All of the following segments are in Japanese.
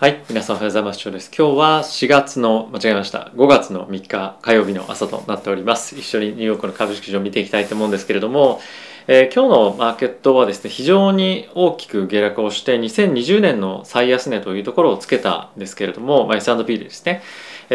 はい、皆さんおはようございます。今日は4月の、間違えました。5月の3日火曜日の朝となっております。一緒にニューヨークの株式市場を見ていきたいと思うんですけれども、えー今日のマーケットはですね、非常に大きく下落をして、2020年の最安値というところをつけたんですけれども、まあ、S&P でですね、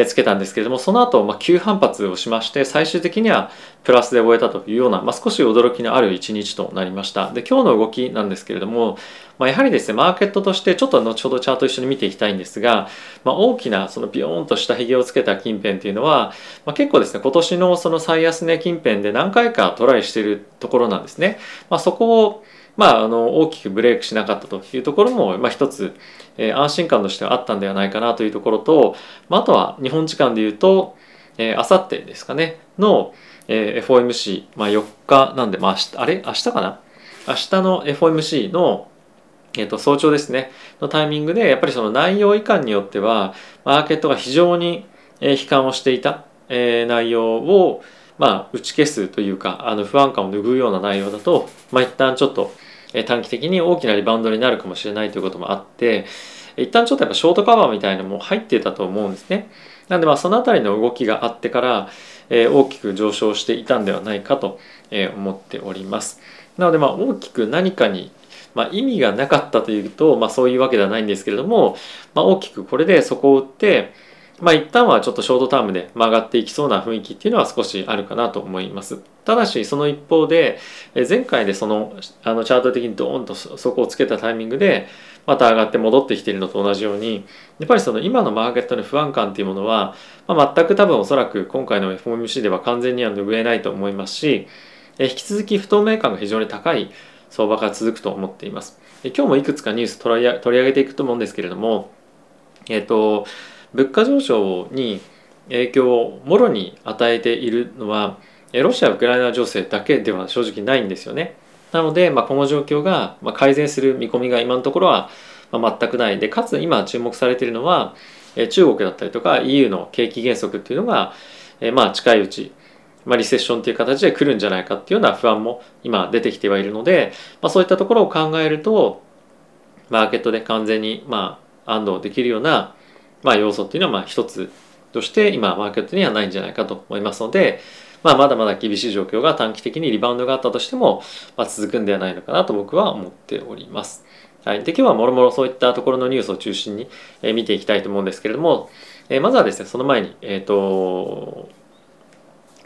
つけたんですけれども、その後、ま、急反発をしまして、最終的にはプラスで終えたというような、まあ、少し驚きのある一日となりました。で、今日の動きなんですけれども、まあ、やはりですね、マーケットとしてちょっと後ほどチャート一緒に見ていきたいんですが、まあ、大きなそのビヨーンとしたヒゲをつけた近辺というのは、まあ、結構ですね、今年のその最安値近辺で何回かトライしているところなんですね。ま、そこをまあ、あの大きくブレイクしなかったというところも、まあ、一つ、えー安心感としてはあったんではないかなというところと、まあ、あとは日本時間でいうと、えー、あさってですかねの、えー FOMC、まあ、4日なんで、まあ、明日あれ？明日かな？明日の FOMC のえー、と早朝ですねのタイミングでやっぱりその内容移管によってはマーケットが非常にえー悲観をしていた、えー内容をまあ打ち消すというかあの不安感を拭うような内容だと、まあ、一旦ちょっとえー短期的に大きなリバウンドになるかもしれないということもあって一旦ちょっとやっぱショートカバーみたいなのも入ってたと思うんですね。なんでまあそのあたりの動きがあってから、えー大きく上昇していたんではないかと、えー思っております。なのでまあ大きく何かにまあ、意味がなかったというと、まあ、そういうわけではないんですけれども、まあ、大きくこれでそこを打って、まあ、一旦はちょっとショートタームで曲がっていきそうな雰囲気っていうのは少しあるかなと思います。ただしその一方で前回でそのあのチャート的にドーンとそそこをつけたタイミングでまた上がって戻ってきているのと同じようにやっぱりその今のマーケットの不安感っていうものは、まあ、全く多分おそらく今回の FOMC では完全には拭えないと思いますし引き続き不透明感が非常に高い相場が続くと思っています。今日もいくつかニュース取り上げ取り上げていくと思うんですけれども、えっ、と物価上昇に影響をもろに与えているのはえロシア・ウクライナ情勢だけでは正直ないんですよね。なので、まあ、この状況がまあ改善する見込みが今のところはまあ全くないでかつ今注目されているのはえ中国だったりとか EU の景気減速っていうのがえまあ近いうちまあ、リセッションという形で来るんじゃないかっていうような不安も今出てきてはいるので、まあ、そういったところを考えるとマーケットで完全にまあ安堵できるようなまあ要素っていうのはまあ一つとして今マーケットにはないんじゃないかと思いますので、まあ、まだまだ厳しい状況が短期的にリバウンドがあったとしても、まあ、続くんではないのかなと僕は思っております。はい、で今日はもろもろそういったところのニュースを中心に、え見ていきたいと思うんですけれども、えまずはですねその前に、えー、と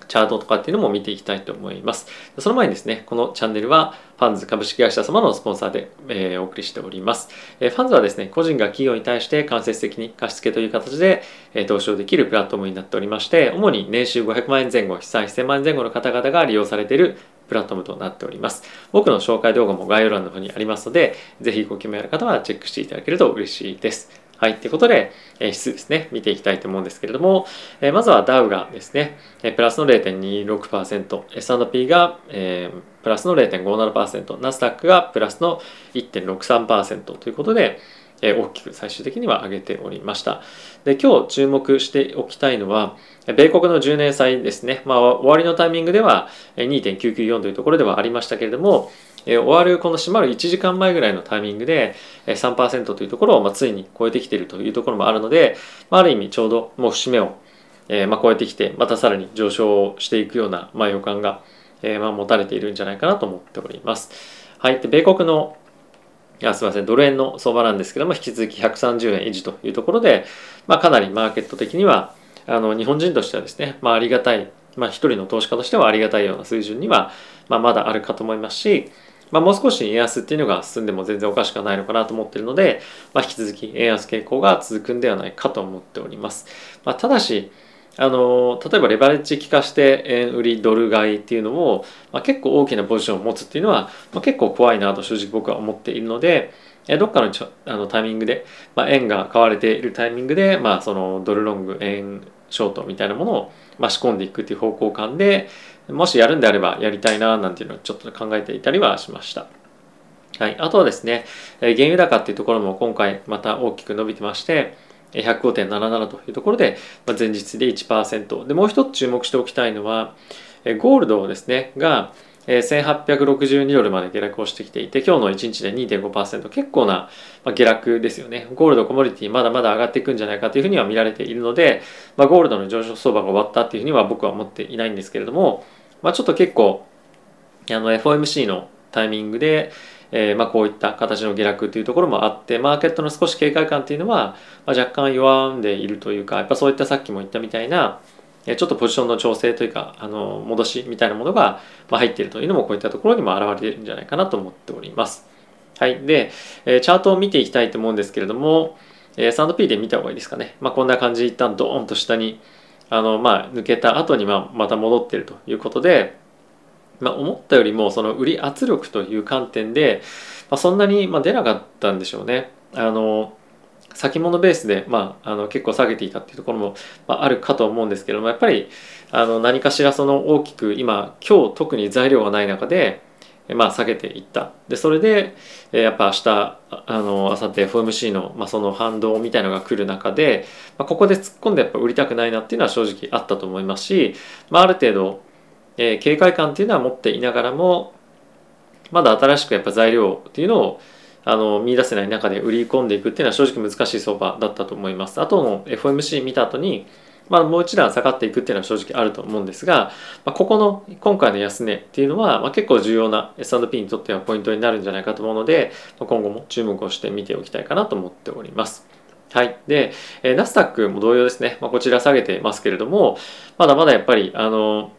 チャートとかっていうのも見ていきたいと思います。その前にですね、このチャンネルはファンズ株式会社様のスポンサーで、えお送りしております。えファンズはですね、個人が企業に対して間接的に貸付という形で、え投資をできるプラットフォームになっておりまして、主に年収500万円前後、資産1000万円前後の方々が利用されているプラットフォームとなっております。僕の紹介動画も概要欄の方にありますので、ぜひご興味ある方はチェックしていただけると嬉しいです。はい、ということで、えー指数ですね、見ていきたいと思うんですけれども、えまずはダウがですね、えプラスの0.26%、S&P が、えープラスの0.57%、ナスダックがプラスの1.63%ということで、えー大きく最終的には上げておりました。で、今日注目しておきたいのは、米国の10年債ですね、まあ、終わりのタイミングでは2.994というところではありましたけれども、え終わるこの閉まる1時間前ぐらいのタイミングでえ3%というところをまついに超えてきているというところもあるので、まあ、る意味ちょうどもう節目をえま、超えてきてまたさらに上昇していくような、ま、予感が、えま、持たれているんじゃないかなと思っております。はい、で米国のあすみませんドル円の相場なんですけども引き続き130円維持というところで、まあ、かなりマーケット的にはあの日本人としてはですね、まあ、ありがたい、まあ、一人の投資家としてはありがたいような水準には、まあ、まだあるかと思いますし、まあ、もう少し円安っていうのが進んでも全然おかしくはないのかなと思っているので、まあ、引き続き円安傾向が続くんではないかと思っております。まあ、ただしあの例えばレバレッジ効かして円売りドル買いっていうのを、まあ、結構大きなポジションを持つっていうのは、まあ、結構怖いなと正直僕は思っているのでどっかのちょあのタイミングで、まあ、円が買われているタイミングで、まあ、そのドルロング円ショートみたいなものを、まあ、仕込んでいくっていう方向感でもしやるんであればやりたいななんていうのをちょっと考えていたりはしました。はい、あとはですね、えー原油高っていうところも今回また大きく伸びてまして、105.77というところで、まあ前日で1%でもう一つ注目しておきたいのは、えーゴールドですね。がえ、1862ドルまで下落をしてきていて今日の1日で2.5%結構な下落ですよね。ゴールドコモディティまだまだ上がっていくんじゃないかというふうには見られているので、まあ、ゴールドの上昇相場が終わったっていうふうには僕は思っていないんですけれども、まあ、ちょっと結構あの FOMC のタイミングで、えー、まあこういった形の下落というところもあってマーケットの少し警戒感っていうのは、ま、若干弱んでいるというかやっぱそういったさっきも言ったみたいなちょっとポジションの調整というかあの戻しみたいなものが入っているというのもこういったところにも表れているんじゃないかなと思っております。はい。で、チャートを見ていきたいと思うんですけれども、S&P で見た方がいいですかね。まあ、こんな感じで一旦ドーンと下にあの、まあ、抜けた後にままた戻っているということで、まあ、思ったよりもその売り圧力という観点で、まあ、そんなにま出なかったんでしょうね。あの先物ベースで、まあ、あの結構下げていたっていうところも、まあ、あるかと思うんですけどもやっぱりあの何かしらその大きく今今日特に材料がない中で、まあ、下げていった。でそれでやっぱ明日あの明後日 FOMC の,、まあその反動みたいのが来る中で、まあ、ここで突っ込んでやっぱ売りたくないなっていうのは正直あったと思いますし、まあ、ある程度、えー、警戒感っていうのは持っていながらもまだ新しくやっぱ材料っていうのをあの見出せない中で売り込んでいくっていうのは正直難しい相場だったと思います。あとの FOMC 見た後に、まあ、もう一段下がっていくっていうのは正直あると思うんですが、まあ、ここの今回の安値っていうのは、まあ、結構重要な S&P にとってはポイントになるんじゃないかと思うので、まあ、今後も注目をして見ておきたいかなと思っております。はい。で、えー、ナスダックも同様ですね。まあ、こちら下げてますけれども、まだまだやっぱり、あの、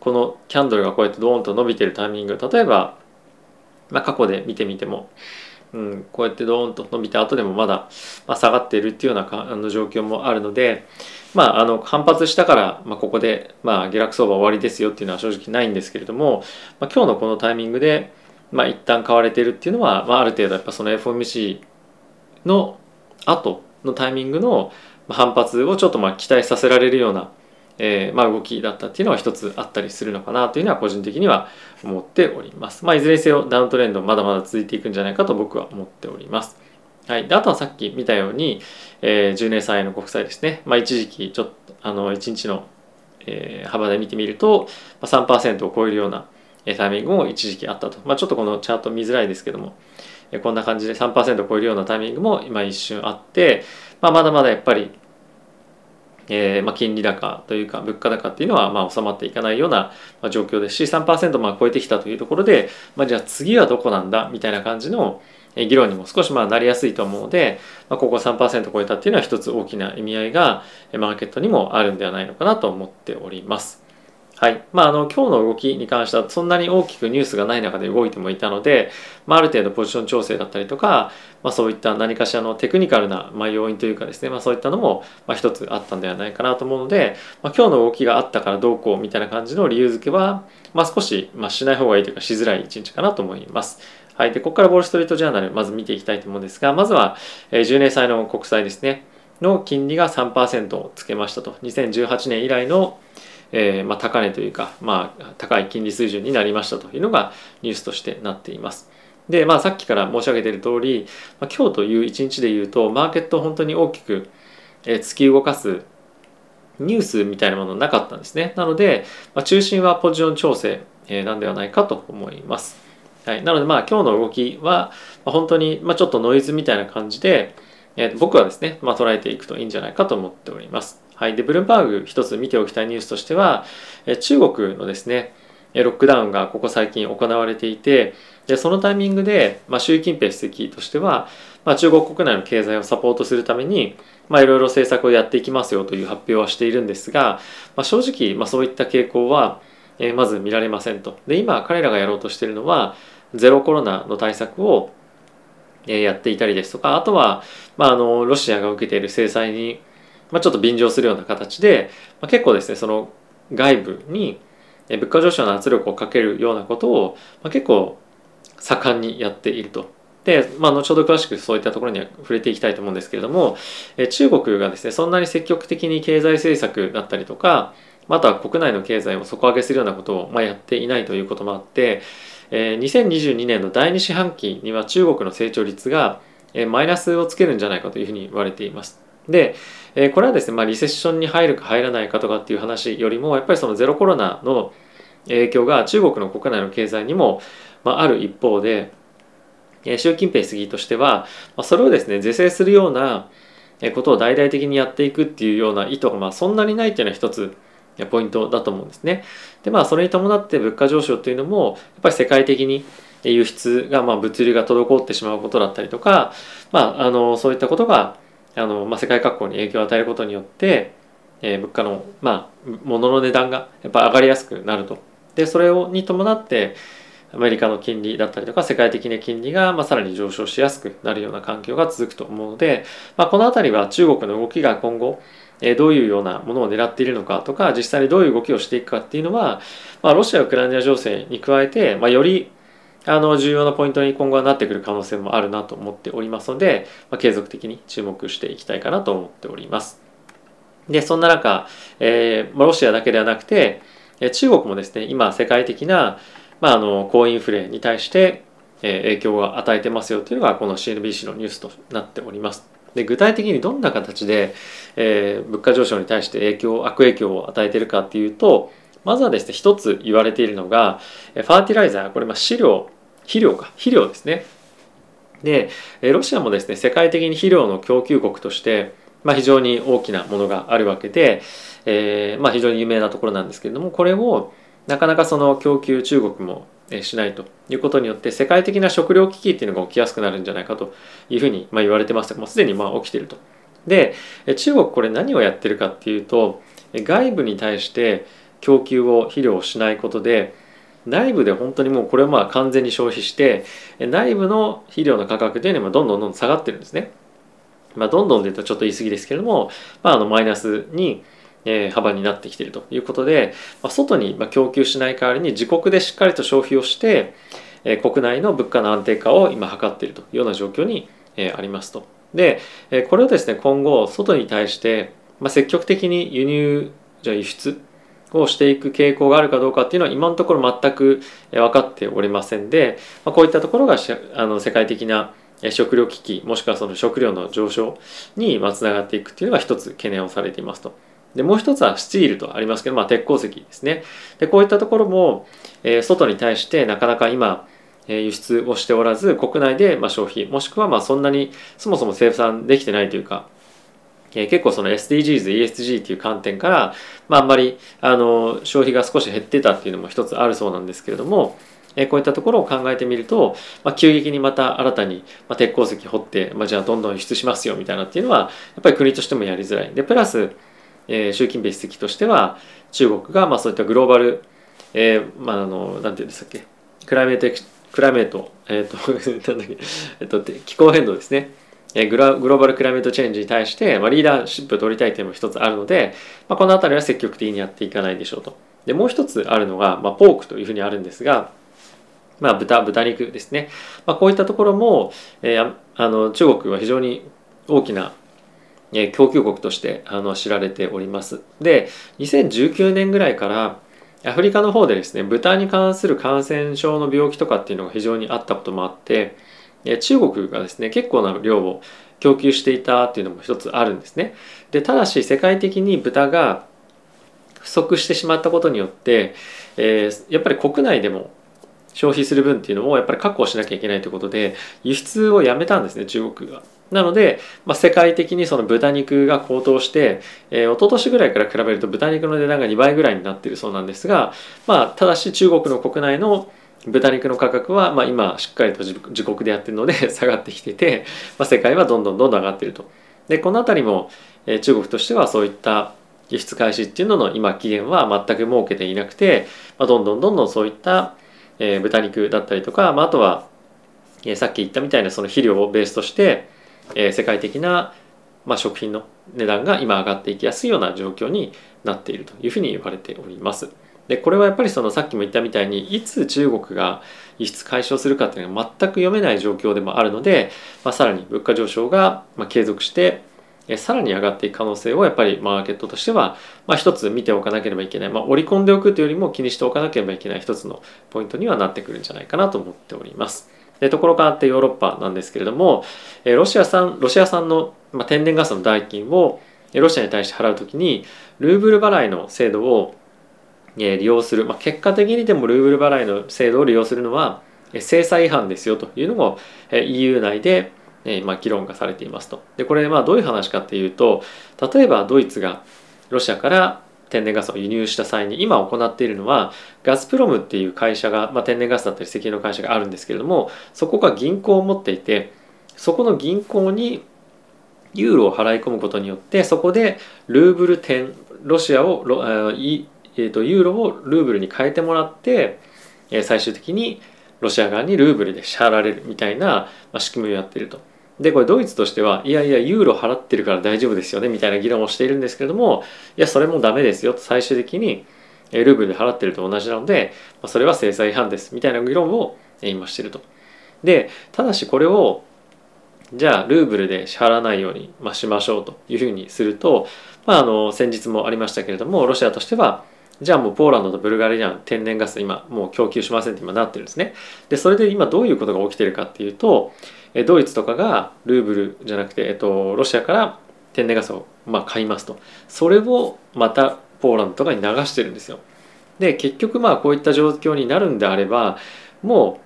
このキャンドルがこうやってドーンと伸びてるタイミング、例えば、まあ、過去で見てみても、うん、こうやってドーンと伸びた後でもまだ、まあ、下がっているっていうようなかあの状況もあるので、まあ、あの反発したから、まあ、ここで、まあ、下落相場終わりですよっていうのは正直ないんですけれども、まあ、今日のこのタイミングで、まあ、一旦買われているっていうのは、まあ、ある程度やっぱその FOMC の後のタイミングの反発をちょっとまあ期待させられるようなえー、まあ、動きだったっていうのは一つあったりするのかなというのは個人的には思っております。まあ、いずれにせよダウントレンドまだまだ続いていくんじゃないかと僕は思っております。はい、であとはさっき見たように、えー、10年債の国債ですね、まあ、一時期ちょっとあの1日の、えー、幅で見てみると、まあ、3%を超えるようなタイミングも一時期あったと、まあ、ちょっとこのチャート見づらいですけども、えー、こんな感じで3%を超えるようなタイミングも今一瞬あって、まあ、まだまだやっぱりえーまあ、金利高というか物価高っていうのはまあ収まっていかないような状況ですし3%まあ超えてきたというところで、まあ、じゃあ次はどこなんだ？みたいな感じの議論にも少しまあなりやすいと思うので、まあ、ここ3%超えたっていうのは一つ大きな意味合いがマーケットにもあるんではないのかなと思っております。はい。まあ、あの、今日の動きに関しては、そんなに大きくニュースがない中で動いてもいたので、まあ、ある程度ポジション調整だったりとか、まあ、そういった何かしらのテクニカルな、まあ、要因というかですね、まあ、そういったのも、まあ、一つあったんではないかなと思うので、まあ、今日の動きがあったからどうこうみたいな感じの理由付けは、まあ、少し、まあ、しない方がいいというか、しづらい一日かなと思います。はい。で、ここからウォール・ストリート・ジャーナル、まず見ていきたいと思うんですが、まずは、えー、10年債の国債ですね、の金利が3%をつけましたと。2018年以来のえー、まあ、高値というか、まあ、高い金利水準になりましたというのがニュースとしてなっています。で、まあ、さっきから申し上げている通り、まあ、今日という一日で言うとマーケット本当に大きく、えー、突き動かすニュースみたいなものなかったんですね。なので、まあ、中心はポジション調整、えー、なんではないかと思います。はい、なのでまあ今日の動きは、まあ、本当に、まあ、ちょっとノイズみたいな感じで、えー、僕はですね、まあ、捉えていくといいんじゃないかと思っております。はい、でブルームバーグ一つ見ておきたいニュースとしては中国のですねロックダウンがここ最近行われていてでそのタイミングで、まあ、習近平主席としては、まあ、中国国内の経済をサポートするためにまあ、いろいろ政策をやっていきますよという発表はしているんですが、まあ、正直、まあ、そういった傾向は、えー、まず見られませんと。で今彼らがやろうとしているのはゼロコロナの対策をやっていたりですとかあとは、まあ、あのロシアが受けている制裁にまあ、ちょっと便乗するような形で、まあ、結構ですねその外部に物価上昇の圧力をかけるようなことを、まあ、結構盛んにやっていると。で、まあ、後ほど詳しくそういったところには触れていきたいと思うんですけれども中国がですねそんなに積極的に経済政策だったりとかまたは国内の経済を底上げするようなことを、ま、やっていないということもあって、え、2022年の第2四半期には中国の成長率が、マイナスをつけるんじゃないかというふうに言われています。で、えこれはですね、まあ、リセッションに入るか入らないかとかっていう話よりもやっぱりそのゼロコロナの影響が中国の国内の経済にも、まあ、ある一方で習近平主義としてはまそれをですね是正するようなことを大々的にやっていくっていうような意図がまあそんなにないっていうのは一つポイントだと思うんですね。でまあそれに伴って物価上昇というのもやっぱり世界的に輸出がまあ物流が滞ってしまうことだったりとか、まあ、あのそういったことがあの、まあ、世界各国に影響を与えることによって、えー、物価の、まあ、物の値段がやっぱ上がりやすくなると。でそれをに伴ってアメリカの金利だったりとか世界的な金利がまあさらに上昇しやすくなるような環境が続くと思うので、まあ、この辺りは中国の動きが今後えどういうようなものを狙っているのかとか実際にどういう動きをしていくかっていうのは、まあ、ロシア・ウクライナ情勢に加えて、まあ、よりあの重要なポイントに今後はなってくる可能性もあるなと思っておりますので、まあ、継続的に注目していきたいかなと思っております。でそんな中、えーまあ、ロシアだけではなくて中国もですね今世界的な、まあ、あの高インフレに対して、え、影響を与えてますよというのがこの CNBC のニュースとなっております。で具体的にどんな形で、えー、物価上昇に対して影響悪影響を与えているかっていうとまずはですね一つ言われているのがファーティライザーこれまあ飼料肥料か。肥料ですね。でロシアもですね世界的に肥料の供給国として、まあ、非常に大きなものがあるわけで、えー、まあ、非常に有名なところなんですけれどもこれをなかなかその供給中国もしないということによって世界的な食糧危機っていうのが起きやすくなるんじゃないかというふうにま言われてます。もうすでにま起きてると。で中国これ何をやってるかっていうと外部に対して供給を肥料をしないことで内部で本当にもうこれをまあ完全に消費して内部の肥料の価格というのはどんどんどんどん下がってるんですね。まあ、どんどんで言うとちょっと言い過ぎですけれども、まあ、あのマイナスにえ幅になってきているということで、まあ、外に供給しない代わりに自国でしっかりと消費をしてえ国内の物価の安定化を今図っているというような状況にえありますと。でえこれをですね今後外に対してま積極的に輸入じゃ輸出をしていく傾向があるかどうかっていうのは今のところ全く分かっておりませんで、ま、こういったところがあの世界的な食料危機もしくはその食料の上昇につながっていくっていうのが一つ懸念をされていますと。でもう一つはスチールとありますけど、まあ、鉄鉱石ですね。でこういったところも、え、外に対してなかなか今、え、輸出をしておらず国内でま消費もしくはまそんなにそもそも生産できてないというかえ結構その SDGs、ESG っていう観点から、まあ、あんまりあの消費が少し減ってたっていうのも一つあるそうなんですけれども、えこういったところを考えてみると、まあ、急激にまた新たに、まあ、鉄鉱石掘って、まあ、じゃあどんどん輸出しますよみたいなっていうのはやっぱり国としてもやりづらい。でプラス、えー、習近平主席としては中国がまあそういったグローバル、えー、まああのなんていうんでしたっけクライメートクライメートえっ、ー、となんだっけえっと気候変動ですねグローバルクライメートチェンジに対して、まあ、リーダーシップを取りたいというのも一つあるので、まあ、この辺りは積極的にやっていかないでしょうと。でもう一つあるのが、まあ、ポークというふうにあるんですが、まあ、豚豚肉ですね、まあ、こういったところも、えー、あの中国は非常に大きな供給国としてあの知られております。で2019年ぐらいからアフリカの方でですね豚に関する感染症の病気とかっていうのが非常にあったこともあって中国がですね結構な量を供給していたっていうのも一つあるんですね。でただし世界的に豚が不足してしまったことによって、えー、やっぱり国内でも消費する分っていうのをやっぱり確保しなきゃいけないということで輸出をやめたんですね中国が。なので、まあ、世界的にその豚肉が高騰して、えー、一昨年ぐらいから比べると豚肉の値段が2倍ぐらいになっているそうなんですが、まあ、ただし中国の国内の豚肉の価格は、まあ、今しっかりと自国でやってるので 下がってきてて、まあ、世界はどんどんどんどん上がってると。でこの辺りも、え、中国としてはそういった輸出開始っていうのの今期限は全く設けていなくて、まあ、どんどんどんどんそういった、え、豚肉だったりとか、まあ、あとは、え、さっき言ったみたいなその肥料をベースとして、え、世界的な、ま、食品の値段が今上がっていきやすいような状況になっているというふうに言われております。でこれはやっぱりそのさっきも言ったみたいにいつ中国が輸出解消するかっていうのが全く読めない状況でもあるので、まあ、さらに物価上昇が継続してさらに上がっていく可能性をやっぱりマーケットとしては、まあ、一つ見ておかなければいけない、まあ、織り込んでおくというよりも気にしておかなければいけない一つのポイントにはなってくるんじゃないかなと思っております。でところ変わってヨーロッパなんですけれどもロシア産ロシア産の、天然ガスの代金をロシアに対して払うときにルーブル払いの制度をえ利用する、まあ、結果的にでもルーブル払いの制度を利用するのは制裁違反ですよというのも EU 内でまあ議論がされていますと。でこれまあどういう話かっていうと例えばドイツがロシアから天然ガスを輸入した際に今行っているのはガスプロムっていう会社が、まあ、天然ガスだったり石油の会社があるんですけれどもそこが銀行を持っていてそこの銀行にユーロを払い込むことによってそこでルーブル点ロシアをロ、えー、とユーロをルーブルに変えてもらってえ最終的にロシア側にルーブルで支払われるみたいなま仕組みをやってると。でこれドイツとしてはいやいやユーロ払ってるから大丈夫ですよねみたいな議論をしているんですけれどもいやそれもダメですよと最終的にルーブルで払ってると同じなのでまそれは制裁違反ですみたいな議論を今していると。でただしこれをじゃあルーブルで支払わないように、まあ、しましょうというふうにすると、まあ、あの先日もありましたけれどもロシアとしてはじゃあもうポーランドとブルガリアン天然ガス今もう供給しませんって今なってるんですね。でそれで今どういうことが起きてるかっていうとドイツとかがルーブルじゃなくて、えっと、ロシアから天然ガスをまあ買いますとそれをまたポーランドとかに流してるんですよ。で結局まあこういった状況になるんであればも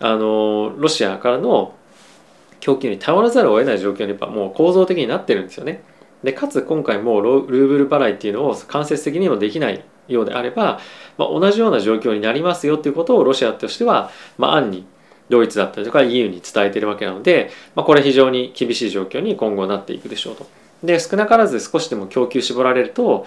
うあのロシアからの供給に頼らざるを得ない状況にやっぱもう構造的になってるんですよね。でかつ今回もルーブル払いっていうのを間接的にもできないようであれば、まあ、同じような状況になりますよっていうことをロシアとしては、まあ、暗にドイツだったりとか EU に伝えているわけなので、まあ、これ非常に厳しい状況に今後なっていくでしょうと。で少なからず少しでも供給絞られると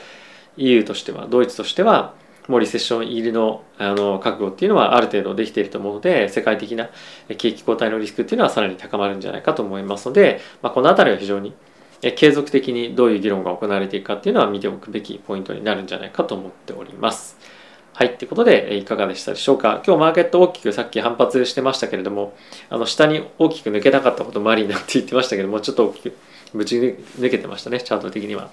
EU としてはドイツとしてはもうリセッション入りのあの覚悟っていうのはある程度できていると思うので世界的な景気後退のリスクっていうのはさらに高まるんじゃないかと思いますので、まあ、この辺りは非常に継続的にどういう議論が行われていくかっていうのは見ておくべきポイントになるんじゃないかと思っております。はい。ということで、いかがでしたでしょうか？今日マーケット大きくさっき反発してましたけれども、あの、下に大きく抜けなかったこともありなって言ってましたけども、ちょっと大きくぶち抜けてましたね、チャート的には。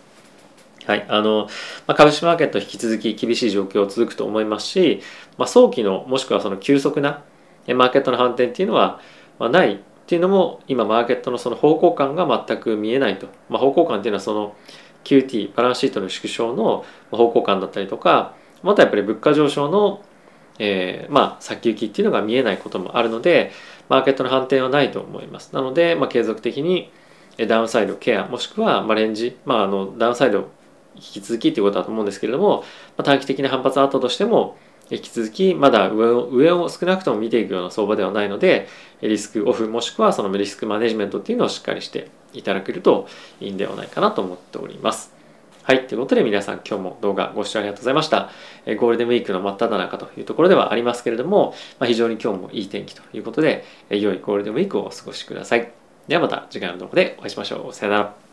はい。あの、まあ、株式マーケット引き続き厳しい状況続くと思いますし、まあ、早期の、もしくはその急速なマーケットの反転っていうのは、まあ、ないっていうのも今マーケットのその方向感が全く見えないと、まあ、方向感っていうのはその QT バランスシートの縮小の方向感だったりとかまたやっぱり物価上昇の、えー、まあ先行きっていうのが見えないこともあるのでマーケットの反転はないと思います。なので、まあ、継続的にダウンサイドケアもしくはまあレンジ、まあ、あのダウンサイド引き続きっていうことだと思うんですけれども、まあ、短期的な反発あったとしても引き続きまだ上を上を少なくとも見ていくような相場ではないのでリスクオフもしくはそのリスクマネジメントっていうのをしっかりしていただけるといいんではないかなと思っております。はい。ということで皆さん今日も動画ご視聴ありがとうございました。ゴールデンウィークの真っ只中というところではありますけれども、まあ、非常に今日もいい天気ということで、良いゴールデンウィークをお過ごしください。ではまた次回の動画でお会いしましょう。さよなら。